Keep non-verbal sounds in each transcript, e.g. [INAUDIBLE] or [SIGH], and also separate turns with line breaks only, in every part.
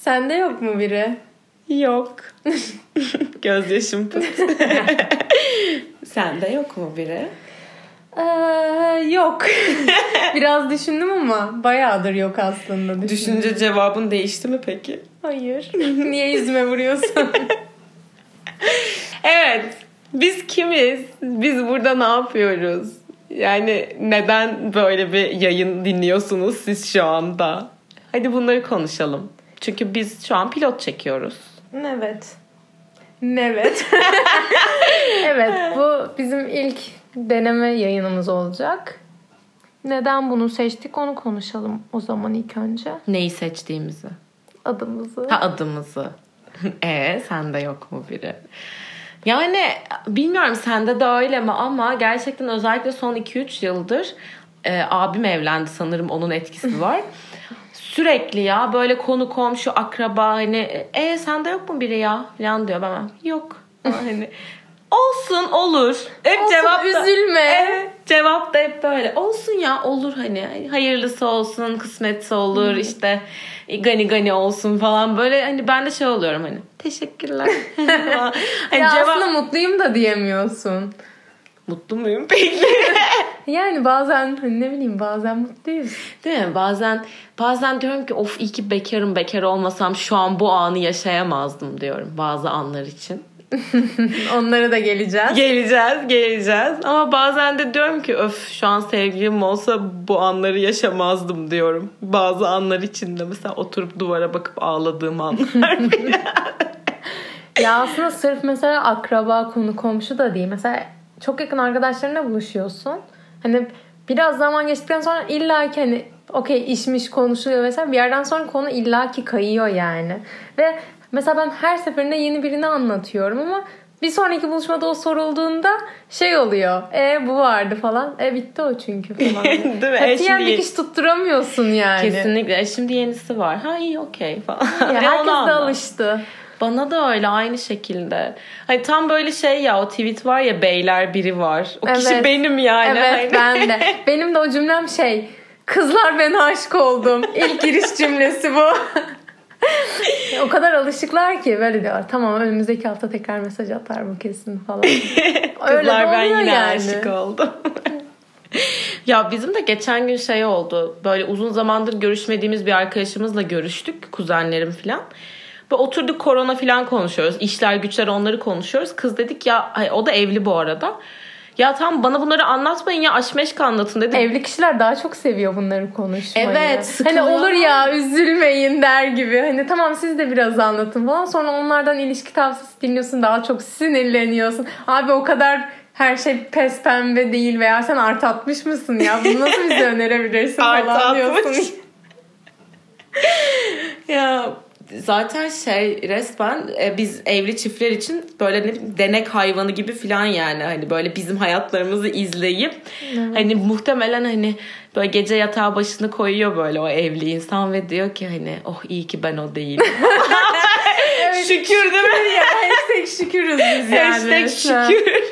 Sende yok mu biri?
Yok. [LAUGHS] Gözyaşım pıt. [LAUGHS] Sende yok mu biri?
Ee, yok. [LAUGHS] Biraz düşündüm ama bayağıdır yok aslında.
Düşünce cevabın değişti mi peki?
Hayır. Niye yüzüme vuruyorsun?
evet. Biz kimiz? Biz burada ne yapıyoruz? Yani neden böyle bir yayın dinliyorsunuz siz şu anda? Hadi bunları konuşalım. Çünkü biz şu an pilot çekiyoruz.
Evet. Evet. [LAUGHS] evet bu bizim ilk deneme yayınımız olacak. Neden bunu seçtik onu konuşalım o zaman ilk önce.
Neyi seçtiğimizi.
Adımızı.
Ha adımızı. [LAUGHS] e sende yok mu biri? Yani bilmiyorum sende de öyle mi ama gerçekten özellikle son 2-3 yıldır e, abim evlendi sanırım onun etkisi [LAUGHS] var. Sürekli ya böyle konu komşu akraba hani e sende yok mu biri ya falan diyor ben yok. [LAUGHS] Hani olsun olur. Hep
Olsun,
cevap da,
üzülme.
Evet, cevap da hep böyle. Olsun ya olur hani hayırlısı olsun, kısmetse olur işte gani gani olsun falan böyle hani ben de şey oluyorum hani teşekkürler. [LAUGHS] [LAUGHS] hani
ya
cevap...
aslında mutluyum da diyemiyorsun.
Mutlu muyum peki?
Yani bazen ne bileyim bazen mutluyuz.
Değil mi? Bazen bazen diyorum ki of iyi ki bekarım bekar olmasam şu an bu anı yaşayamazdım diyorum bazı anlar için. [LAUGHS]
Onlara da geleceğiz.
Geleceğiz, geleceğiz. Ama bazen de diyorum ki öf şu an sevgilim olsa bu anları yaşamazdım diyorum. Bazı anlar içinde mesela oturup duvara bakıp ağladığım anlar [LAUGHS] [LAUGHS]
ya aslında sırf mesela akraba, konu, komşu da değil. Mesela çok yakın arkadaşlarına buluşuyorsun. Hani biraz zaman geçtikten sonra illa ki hani okey işmiş konuşuluyor vesaire bir yerden sonra konu illaki kayıyor yani. Ve mesela ben her seferinde yeni birini anlatıyorum ama bir sonraki buluşmada o sorulduğunda şey oluyor. E bu vardı falan. E bitti o çünkü falan. [LAUGHS]
Değil mi?
Katiyen
şimdi...
dikiş tutturamıyorsun yani.
Kesinlikle. E şimdi yenisi var. Ha iyi okey falan.
Ya [LAUGHS] herkes de alıştı.
Bana da öyle aynı şekilde. Hani tam böyle şey ya o tweet var ya beyler biri var. O evet. kişi benim yani.
Evet ben de. Benim de o cümlem şey kızlar ben aşık oldum. İlk giriş cümlesi bu. o kadar alışıklar ki böyle diyorlar. Tamam önümüzdeki hafta tekrar mesaj atar bu kesin falan. [LAUGHS]
Kızlar ben yine yani. aşık oldum. ya bizim de geçen gün şey oldu. Böyle uzun zamandır görüşmediğimiz bir arkadaşımızla görüştük. Kuzenlerim falan. Ve oturduk korona falan konuşuyoruz. İşler güçler onları konuşuyoruz. Kız dedik ya o da evli bu arada. Ya tam bana bunları anlatmayın ya aşk meşk anlatın dedim.
Evli kişiler daha çok seviyor bunları konuşmayı.
Evet.
Hani olur ya üzülmeyin der gibi. Hani tamam siz de biraz anlatın falan. Sonra onlardan ilişki tavsiyesi dinliyorsun daha çok sinirleniyorsun. Abi o kadar her şey pes pembe değil veya sen art atmış mısın ya? Bunu nasıl [LAUGHS] bize önerebilirsin falan diyorsun. [LAUGHS]
ya zaten şey resmen e, biz evli çiftler için böyle ne denek hayvanı gibi falan yani hani böyle bizim hayatlarımızı izleyip evet. hani muhtemelen hani böyle gece yatağı başını koyuyor böyle o evli insan ve diyor ki hani oh iyi ki ben o değilim. evet, [LAUGHS] şükür değil mi?
ya hashtag şükürüz biz yani.
Hashtag şükür.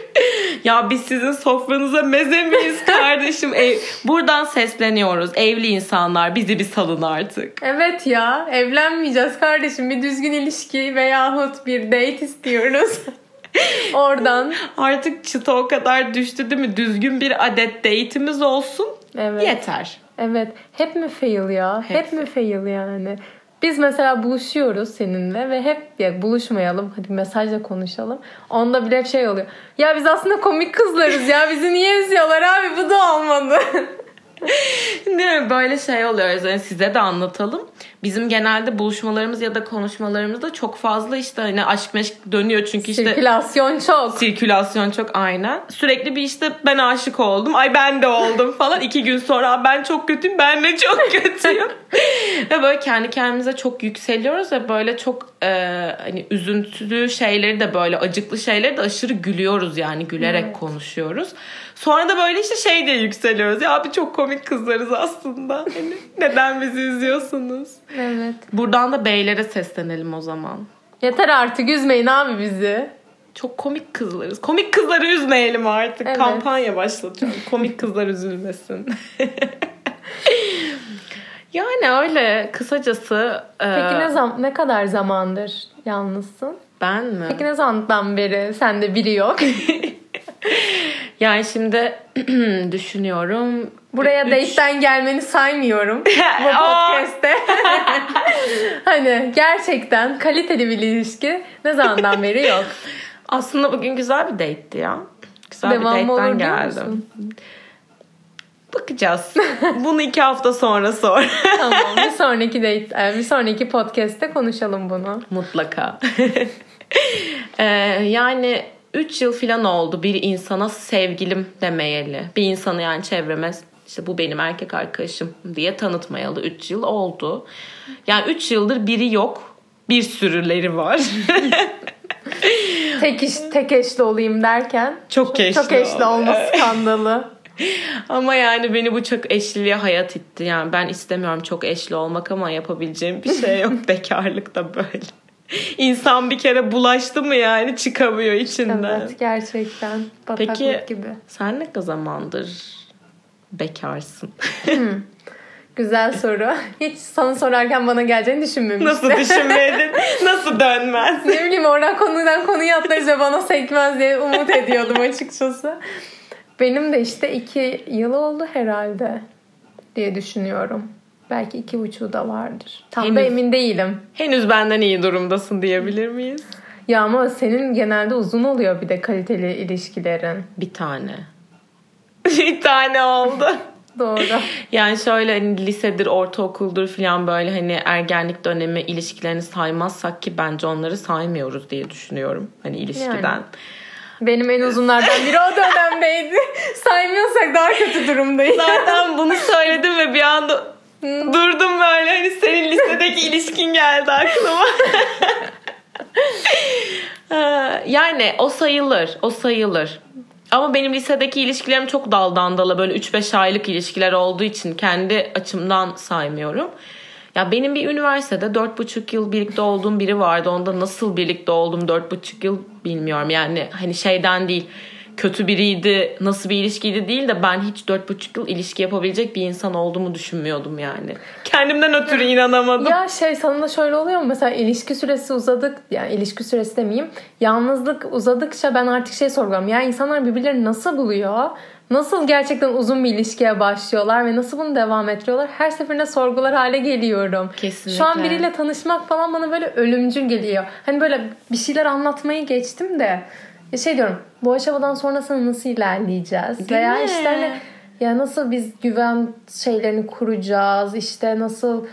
Ya biz sizin sofranıza meze miyiz kardeşim? Ev, buradan sesleniyoruz. Evli insanlar bizi bir salın artık.
Evet ya evlenmeyeceğiz kardeşim. Bir düzgün ilişki veyahut bir date istiyoruz. [LAUGHS] Oradan.
Artık çıta o kadar düştü değil mi? Düzgün bir adet date'imiz olsun. Evet. Yeter.
Evet. Hep mi fail ya? Hep, hep mi fail yani? Biz mesela buluşuyoruz seninle ve hep ya buluşmayalım hadi mesajla konuşalım. Onda bile hep şey oluyor. Ya biz aslında komik kızlarız ya bizi niye üzüyorlar abi bu da olmadı. [LAUGHS]
Değil mi? Böyle şey oluyor. Yani size de anlatalım. Bizim genelde buluşmalarımız ya da konuşmalarımızda çok fazla işte hani aşk meşk dönüyor çünkü işte
sirkülasyon çok.
Sirkülasyon çok aynen. Sürekli bir işte ben aşık oldum. Ay ben de oldum falan. iki gün sonra ben çok kötüyüm. Ben de çok [LAUGHS] kötüyüm. ve böyle kendi kendimize çok yükseliyoruz ve böyle çok e, hani üzüntülü şeyleri de böyle acıklı şeyleri de aşırı gülüyoruz yani gülerek evet. konuşuyoruz. Sonra da böyle işte şey diye yükseliyoruz. Ya abi çok komik kızlarız aslında. Hani neden bizi üzüyorsunuz?
Evet.
Buradan da beylere seslenelim o zaman.
Yeter artık üzmeyin abi bizi.
Çok komik kızlarız. Komik kızları üzmeyelim artık. Evet. Kampanya başlatacağım. komik kızlar üzülmesin. yani [LAUGHS] Yani öyle kısacası.
Peki
e,
ne zam ne kadar zamandır yalnızsın?
Ben mi?
Peki ne zamandan beri sende biri yok? [LAUGHS]
Yani şimdi [CLEARS THROAT] düşünüyorum.
Buraya
Üç-
date'den gelmeni saymıyorum [LAUGHS] bu podcast'te. [LAUGHS] hani gerçekten kaliteli bir ilişki ne zamandan beri yok. [LAUGHS]
Aslında bugün güzel bir date'ti ya. Güzel
Devamı
bir date'den geldim. Bakacağız. Bunu iki hafta sonra sor.
Tamam bir sonraki date, e, bir sonraki podcast'te konuşalım bunu.
Mutlaka. Ee, yani 3 yıl falan oldu bir insana sevgilim demeyeli. Bir insanı yani çevreme işte bu benim erkek arkadaşım diye tanıtmayalı 3 yıl oldu. Yani 3 yıldır biri yok. Bir sürüleri var. [LAUGHS]
Tek iş, tek eşli olayım derken
Çok eşli
çok eşli olma skandalı. [LAUGHS]
ama yani beni bu çok eşliliğe hayat itti. Yani ben istemiyorum çok eşli olmak ama yapabileceğim bir şey yok. [LAUGHS] Bekarlıkta böyle. [LAUGHS] İnsan bir kere bulaştı mı yani çıkamıyor içinden.
Evet gerçekten bataklık
Peki
gibi.
sen ne zamandır bekarsın?
Güzel soru. [LAUGHS] Hiç sana sorarken bana geleceğini düşünmemiştim.
Nasıl düşünmedin? [LAUGHS] Nasıl dönmez?
ne bileyim oradan konudan konuya atlarız ve bana sekmez diye umut ediyordum açıkçası. Benim de işte iki yıl oldu herhalde diye düşünüyorum. Belki iki buçuğu da vardır. Tam da
Henüz.
emin değilim.
Henüz benden iyi durumdasın diyebilir miyiz?
Ya ama senin genelde uzun oluyor bir de kaliteli ilişkilerin.
Bir tane. [LAUGHS] bir tane oldu. [LAUGHS]
Doğru.
Yani şöyle hani lisedir, ortaokuldur falan böyle hani ergenlik dönemi ilişkilerini saymazsak ki bence onları saymıyoruz diye düşünüyorum. Hani ilişkiden.
Yani. Benim en uzunlardan biri o dönemdeydi. [LAUGHS] Saymıyorsak daha kötü durumdayız.
Zaten bunu söyledim ve bir anda durdum böyle hani senin lisedeki [LAUGHS] ilişkin geldi aklıma. [LAUGHS] Yani o sayılır, o sayılır. Ama benim lisedeki ilişkilerim çok daldan dala böyle 3-5 aylık ilişkiler olduğu için kendi açımdan saymıyorum. Ya benim bir üniversitede 4,5 yıl birlikte olduğum biri vardı. Onda nasıl birlikte oldum 4,5 yıl bilmiyorum. Yani hani şeyden değil kötü biriydi, nasıl bir ilişkiydi değil de ben hiç 4,5 yıl ilişki yapabilecek bir insan olduğumu düşünmüyordum yani. Kendimden ötürü inanamadım.
Ya şey sana da şöyle oluyor mu? Mesela ilişki süresi uzadık yani ilişki süresi demeyeyim. Yalnızlık uzadıkça ben artık şey sorguluyorum. Ya insanlar birbirlerini nasıl buluyor? Nasıl gerçekten uzun bir ilişkiye başlıyorlar ve nasıl bunu devam ettiriyorlar? Her seferinde sorgular hale geliyorum.
Kesinlikle.
Şu an biriyle tanışmak falan bana böyle ölümcül geliyor. Hani böyle bir şeyler anlatmayı geçtim de şey diyorum bu aşamadan sonrasını nasıl ilerleyeceğiz?
Değil
Veya
mi?
işte hani ya nasıl biz güven şeylerini kuracağız? İşte nasıl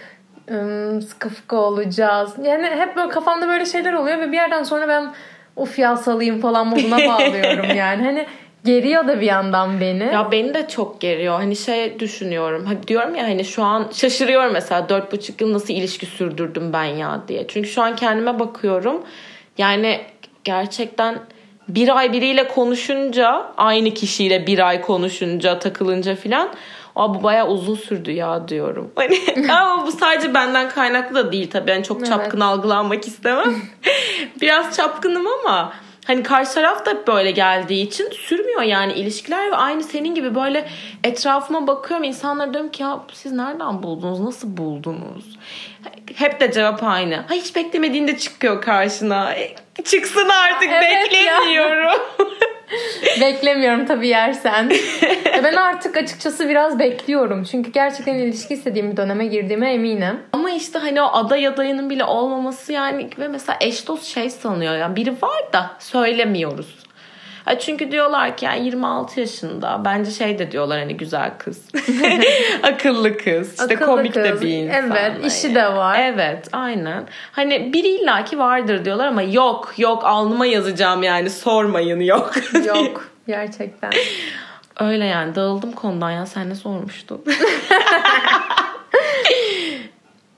ım, sıkı fıkı olacağız? Yani hep böyle kafamda böyle şeyler oluyor ve bir yerden sonra ben of ya salayım falan moduna [LAUGHS] bağlıyorum yani. Hani geriyor da bir yandan beni.
Ya beni de çok geriyor. Hani şey düşünüyorum. Hani diyorum ya hani şu an şaşırıyorum mesela dört buçuk yıl nasıl ilişki sürdürdüm ben ya diye. Çünkü şu an kendime bakıyorum. Yani gerçekten bir ay biriyle konuşunca aynı kişiyle bir ay konuşunca takılınca filan Aa, bu bayağı uzun sürdü ya diyorum. [LAUGHS] Hani, ama bu sadece benden kaynaklı da değil tabii. Yani çok
Evet.
çapkın algılanmak istemem. [LAUGHS] Biraz çapkınım ama hani karşı taraf da böyle geldiği için sürmüyor yani ilişkiler ve aynı senin gibi böyle etrafıma bakıyorum insanlara diyorum ki ya siz nereden buldunuz? Nasıl buldunuz? Hep de cevap aynı. Ha, hiç beklemediğinde çıkıyor karşına. E, çıksın artık
Evet
beklemiyorum [LAUGHS] [LAUGHS]
Beklemiyorum tabii yersen. Ben artık açıkçası biraz bekliyorum. Çünkü gerçekten ilişki istediğim bir döneme girdiğime eminim.
ama işte hani o aday adayının bile olmaması yani ve mesela eş dost şey sanıyor yani biri var da söylemiyoruz çünkü diyorlar ki yani 26 yaşında bence şey de diyorlar hani güzel kız. [LAUGHS] [LAUGHS] Akıllı kız. işte
Akıllı
komik
kız.
de bir insan.
Evet,
Hani.
işi de var.
Evet aynen. Hani biri illaki vardır diyorlar ama yok yok alnıma yazacağım yani sormayın yok. [LAUGHS]
Yok gerçekten.
Öyle yani dağıldım konudan ya sen ne sormuştun?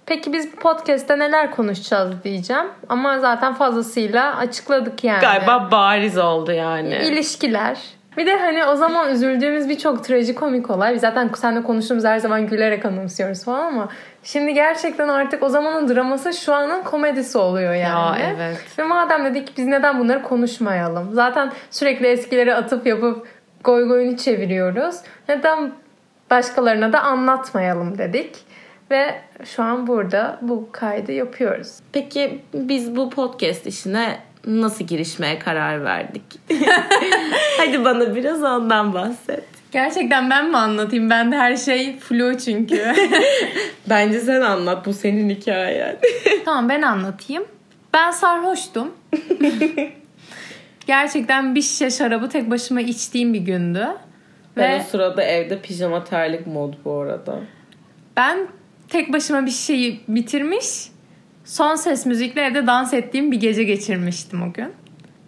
Peki biz bu podcast'te neler konuşacağız diyeceğim. Ama zaten fazlasıyla açıkladık yani.
Galiba bariz oldu yani.
İlişkiler. Bir de hani o zaman üzüldüğümüz birçok trajikomik olay. Biz zaten seninle konuştuğumuz her zaman gülerek anımsıyoruz falan ama şimdi gerçekten artık o zamanın draması şu anın komedisi oluyor yani.
Ya evet.
Ve madem dedik biz neden bunları konuşmayalım? Zaten sürekli eskileri atıp yapıp goy goyunu çeviriyoruz. Neden başkalarına da anlatmayalım dedik. Ve şu an burada bu kaydı yapıyoruz.
Peki biz bu podcast işine nasıl girişmeye karar verdik? [LAUGHS] Hadi bana biraz ondan bahset.
Gerçekten ben mi anlatayım? Ben de her şey flu çünkü. [LAUGHS]
Bence sen anlat bu senin hikayen. [LAUGHS]
tamam ben anlatayım. Ben sarhoştum. Gerçekten bir şişe şarabı tek başıma içtiğim bir gündü.
Ben
Ve
o sırada evde pijama terlik mod bu arada.
ben tek başıma bir şişeyi bitirmiş. Son ses müzikle evde dans ettiğim bir gece geçirmiştim o gün.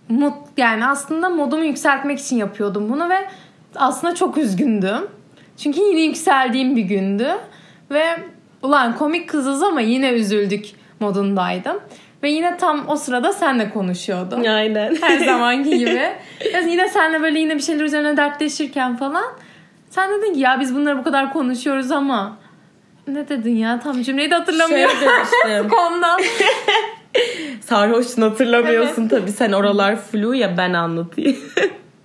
Mut, yani aslında modumu yükseltmek için yapıyordum bunu ve aslında çok üzgündüm. Çünkü yine yükseldiğim bir gündü. Ve ulan komik kızız ama yine üzüldük modundaydım. Ve yine tam o sırada senle konuşuyordum.
Aynen.
Her [LAUGHS] zamanki gibi. Yani yine senle böyle yine bir şeyler üzerine dertleşirken falan. Sen dedin ki ya biz bunları bu kadar konuşuyoruz ama ne dedin ya? Tam cümleyi de hatırlamıyorum.
Şey demiştim. [LAUGHS]
Ondan. [LAUGHS]
Sarhoşsun hatırlamıyorsun tabii. Sen oralar flu ya ben anlatayım.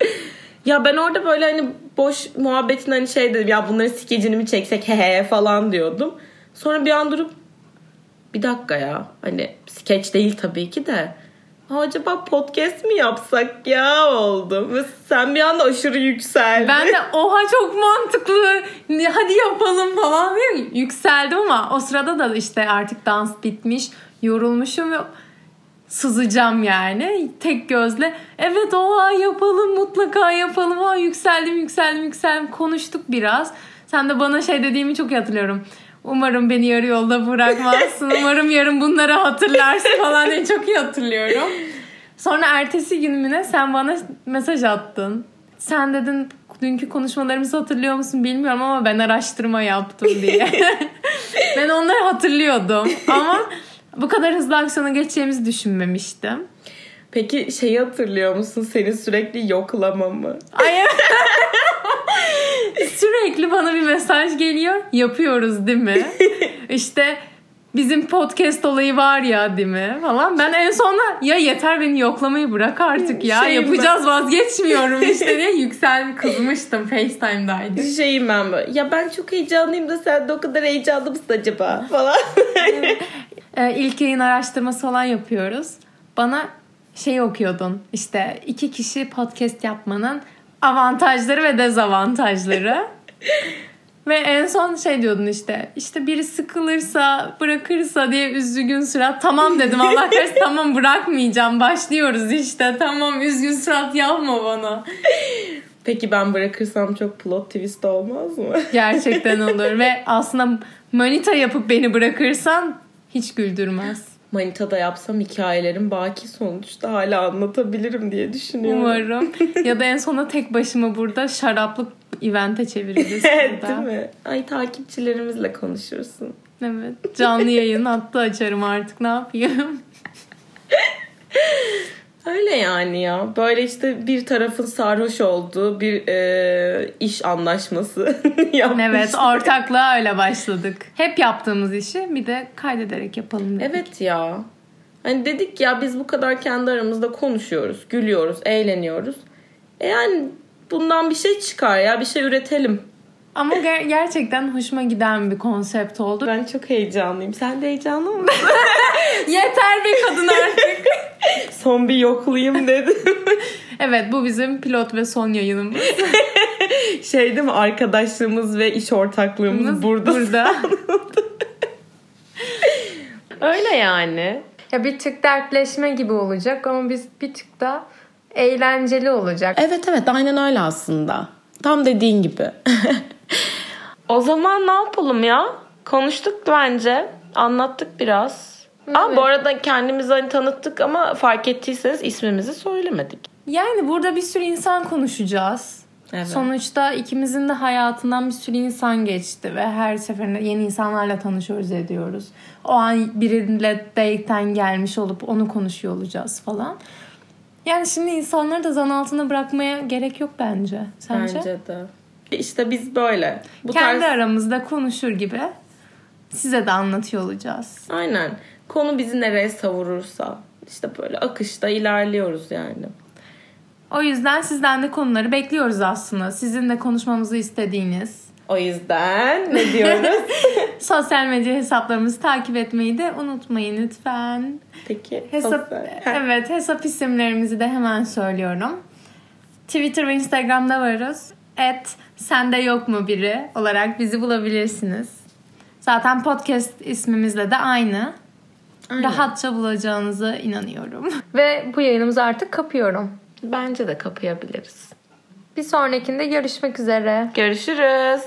[LAUGHS] ya ben orada böyle hani boş muhabbetin hani şey dedim ya bunların skecini mi çeksek he he falan diyordum. Sonra bir an durup bir dakika ya hani skeç değil tabii ki de "Aa, acaba podcast mi yapsak ya oldum. Ve sen bir anda aşırı yükseldin.
Ben de oha çok mantıklı. Hadi yapalım falan diye yükseldim ama o sırada da işte artık dans bitmiş. Yorulmuşum ve sızacağım yani. Tek gözle evet oha yapalım mutlaka yapalım. Ha yükseldim yükseldim yükseldim. Konuştuk biraz. Sen de bana şey dediğimi çok hatırlıyorum. Umarım beni yarı yolda bırakmazsın. [LAUGHS] Umarım yarın bunları hatırlarsın falan diye çok iyi hatırlıyorum. Sonra ertesi gününe sen bana mesaj attın. Sen dedin dünkü konuşmalarımızı hatırlıyor musun bilmiyorum ama ben araştırma yaptım diye. [LAUGHS] ben onları hatırlıyordum ama bu kadar hızlı aksiyona geçeceğimizi düşünmemiştim.
Peki şeyi hatırlıyor musun? Seni sürekli yoklamamı.
Ay [LAUGHS] sürekli bana bir mesaj geliyor. Yapıyoruz değil mi? [LAUGHS] İşte bizim podcast olayı var ya değil mi falan. Ben en sonunda ya yeter beni yoklamayı bırak artık ya.
Şey
Yapacağız vazgeçmiyorum [LAUGHS] işte diye yüksel kızmıştım FaceTime'daydı.
Şeyim ben böyle. Ya ben çok heyecanlıyım da sen de o kadar heyecanlı mısın acaba? [LAUGHS] Falan.
Ee, ilk yayın araştırması falan yapıyoruz. Bana şey okuyordun işte iki kişi podcast yapmanın avantajları ve dezavantajları. [LAUGHS] ve en son şey diyordun işte işte biri sıkılırsa bırakırsa diye üzgün surat tamam dedim Allah kahretsin tamam bırakmayacağım başlıyoruz işte tamam üzgün surat yapma bana. [LAUGHS]
Peki ben bırakırsam çok plot twist olmaz mı? [LAUGHS]
Gerçekten olur ve aslında manita yapıp beni bırakırsan hiç güldürmez.
Manita'da yapsam hikayelerim baki sonuçta hala anlatabilirim diye düşünüyorum.
Umarım. [LAUGHS] ya da en sona tek başıma burada şaraplık evente çeviririz. [LAUGHS]
Evet değil mi? Ay takipçilerimizle konuşursun.
Evet. Canlı yayın hattı açarım artık ne yapayım. [LAUGHS]
Öyle yani ya. Böyle işte bir tarafın sarhoş olduğu bir e, iş anlaşması [LAUGHS] yapmış.
evet ortaklığa öyle başladık. Hep yaptığımız işi bir de kaydederek yapalım dedik.
Evet ya. Hani dedik ya biz bu kadar kendi aramızda konuşuyoruz, gülüyoruz, eğleniyoruz. E yani bundan bir şey çıkar ya, bir şey üretelim.
Ama ger- gerçekten hoşuma giden bir konsept oldu.
Ben çok heyecanlıyım. Sen de heyecanlı mısın? [LAUGHS]
Yeter be kadın artık. [LAUGHS]
Son bir yoklayayım dedim. [LAUGHS]
evet bu bizim pilot ve son yayınımız.
şey değil mi? Arkadaşlığımız ve iş ortaklığımız burada.
Burada.
Öyle yani.
ya bir tık dertleşme gibi olacak ama biz bir tık da eğlenceli olacak.
Evet evet aynen öyle aslında. Tam dediğin gibi. O zaman ne yapalım ya? Konuştuk bence. Anlattık biraz. Aa,
Evet.
bu arada kendimizi hani tanıttık ama fark ettiyseniz ismimizi söylemedik.
Yani burada bir sürü insan konuşacağız.
Evet.
Sonuçta ikimizin de hayatından bir sürü insan geçti ve her seferinde yeni insanlarla tanışıyoruz ediyoruz. O an biriyle date'ten gelmiş olup onu konuşuyor olacağız falan. Yani şimdi insanları da zan altında bırakmaya gerek yok bence. Sence?
Bence de. İşte biz böyle. Bu
Kendi
tarz...
aramızda konuşur gibi size de anlatıyor olacağız.
Aynen. Konu bizi nereye savurursa. işte böyle akışta ilerliyoruz yani.
O yüzden sizden de konuları bekliyoruz aslında. Sizin de konuşmamızı istediğiniz.
O yüzden ne diyoruz? [LAUGHS]
Sosyal medya hesaplarımızı takip etmeyi de unutmayın lütfen.
Peki.
Hesap, evet hesap isimlerimizi de hemen söylüyorum. Twitter ve Instagram'da varız. Et sende yok mu biri olarak bizi bulabilirsiniz. Zaten podcast ismimizle de aynı.
Aynen.
Rahatça bulacağınıza inanıyorum. [LAUGHS] Ve bu yayınımızı artık kapıyorum.
Bence de kapayabiliriz.
Bir sonrakinde görüşmek üzere.
Görüşürüz.